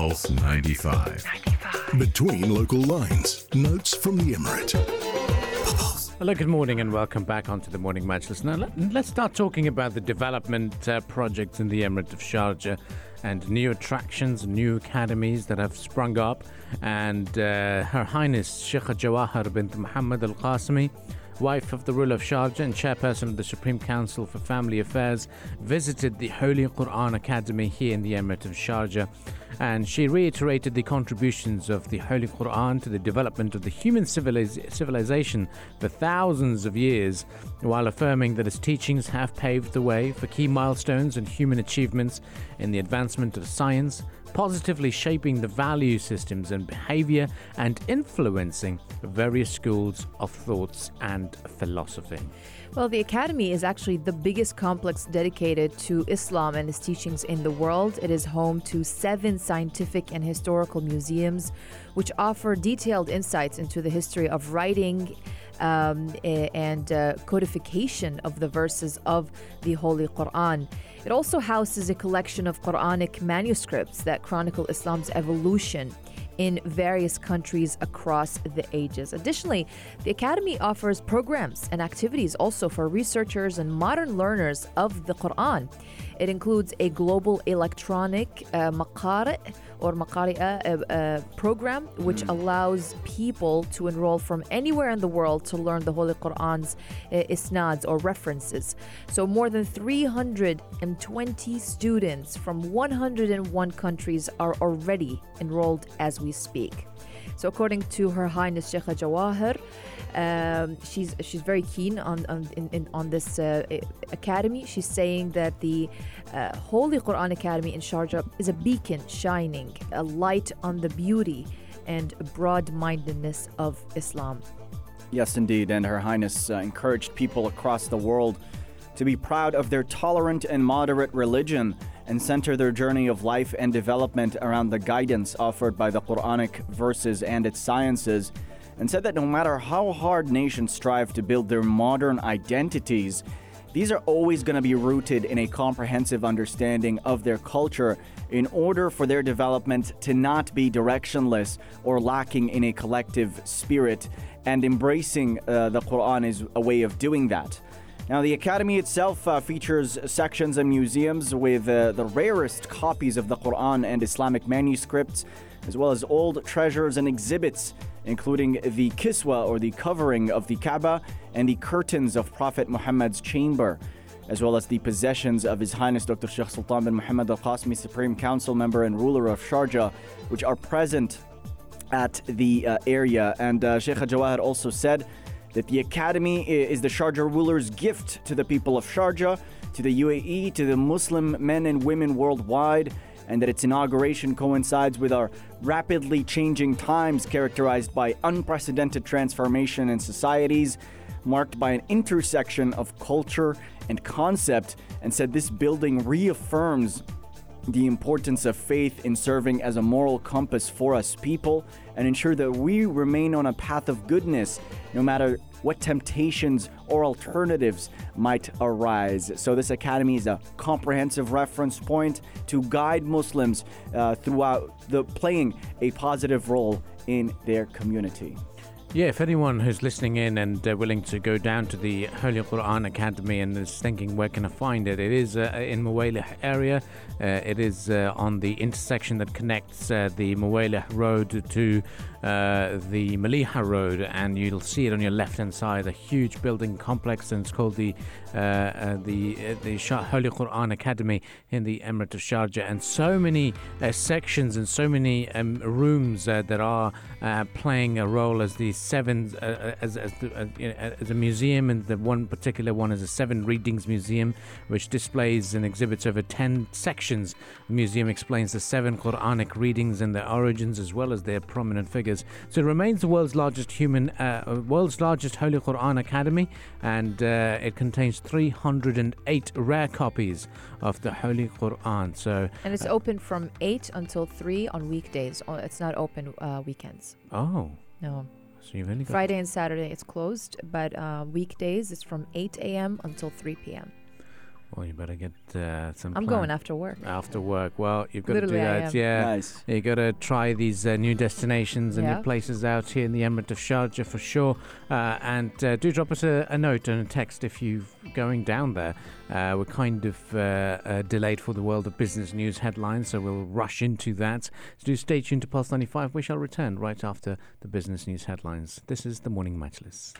Pulse 95. Between local lines, notes from the Emirate. Hello, good morning, and welcome back onto the Morning Majlis. Now, let, us start talking about the development uh, projects in the Emirate of Sharjah and new attractions, new academies that have sprung up. And uh, Her Highness Sheikh Jawaher bint Muhammad Al Qasimi wife of the ruler of Sharjah and chairperson of the Supreme Council for Family Affairs, visited the Holy Quran Academy here in the Emirate of Sharjah. And she reiterated the contributions of the Holy Quran to the development of the human civiliz- civilization for thousands of years, while affirming that its teachings have paved the way for key milestones and human achievements in the advancement of science positively shaping the value systems and behavior and influencing various schools of thoughts and philosophy. Well, the Academy is actually the biggest complex dedicated to Islam and its teachings in the world. It is home to seven scientific and historical museums, which offer detailed insights into the history of writing um, and uh, codification of the verses of the Holy Quran. It also houses a collection of Quranic manuscripts that chronicle Islam's evolution in various countries across the ages. Additionally, the Academy offers programs and activities also for researchers and modern learners of the Quran. It includes a global electronic uh, maqari or maqari'a uh, uh, program, which mm. allows people to enroll from anywhere in the world to learn the Holy Quran's uh, isnads or references. So, more than 320 students from 101 countries are already enrolled as we speak. So, according to Her Highness Sheikh Jawaher, um, she's she's very keen on on, in, in, on this uh, academy. She's saying that the uh, Holy Quran Academy in Sharjah is a beacon shining a light on the beauty and broad-mindedness of Islam. Yes, indeed, and Her Highness uh, encouraged people across the world to be proud of their tolerant and moderate religion and center their journey of life and development around the guidance offered by the Quranic verses and its sciences and said that no matter how hard nations strive to build their modern identities, these are always going to be rooted in a comprehensive understanding of their culture in order for their development to not be directionless or lacking in a collective spirit. And embracing uh, the Quran is a way of doing that. Now, the Academy itself uh, features sections and museums with uh, the rarest copies of the Quran and Islamic manuscripts, as well as old treasures and exhibits including the kiswa or the covering of the Kaaba and the curtains of Prophet Muhammad's chamber, as well as the possessions of His Highness Dr. Sheikh Sultan bin Muhammad Al Qasimi, Supreme Council member and ruler of Sharjah, which are present at the uh, area. And uh, Sheikh Jawaher also said that the academy is the Sharjah ruler's gift to the people of Sharjah, to the UAE, to the Muslim men and women worldwide and that its inauguration coincides with our rapidly changing times characterized by unprecedented transformation in societies, marked by an intersection of culture and concept, and said this building reaffirms the importance of faith in serving as a moral compass for us people and ensure that we remain on a path of goodness no matter what temptations or alternatives might arise. So, this academy is a comprehensive reference point to guide Muslims uh, throughout the playing a positive role in their community. Yeah, if anyone who's listening in and uh, willing to go down to the Holy Quran Academy and is thinking where can I find it, it is uh, in Muwaileh area. Uh, it is uh, on the intersection that connects uh, the Muwaileh Road to uh, the Maliha Road, and you'll see it on your left-hand side, a huge building complex, and it's called the the the Holy Quran Academy in the Emirate of Sharjah, and so many sections and so many um, rooms that are playing a role as these seven uh, uh, as as, the, uh, as, a museum, and the one particular one is a seven readings museum, which displays and exhibits over ten sections. The museum explains the seven Quranic readings and their origins, as well as their prominent figures. So it remains the world's largest human, uh, world's largest Holy Quran Academy, and uh, it contains 308 rare copies of the Holy Quran. So and it's uh, open from eight until three on weekdays. Oh, it's not open weekends. Oh. No. So you've only got Friday and Saturday it's closed, but uh, weekdays it's from 8 a.m. until 3 p.m. Well, you better get uh, some. I'm plan- going after work. after work. Well, you've got Literally, to I do that. am. Yeah. Nice. You got to try these uh, new destinations and Yeah. new places out here in the Emirate of Sharjah for sure. Uh, and uh, do drop us a, a note and a text if you're going down there. Uh, we're kind of uh, uh, delayed for the world of business news headlines, so we'll rush into that. So do stay tuned to Pulse 95. We shall return right after the business news headlines. This is the Morning Majlis.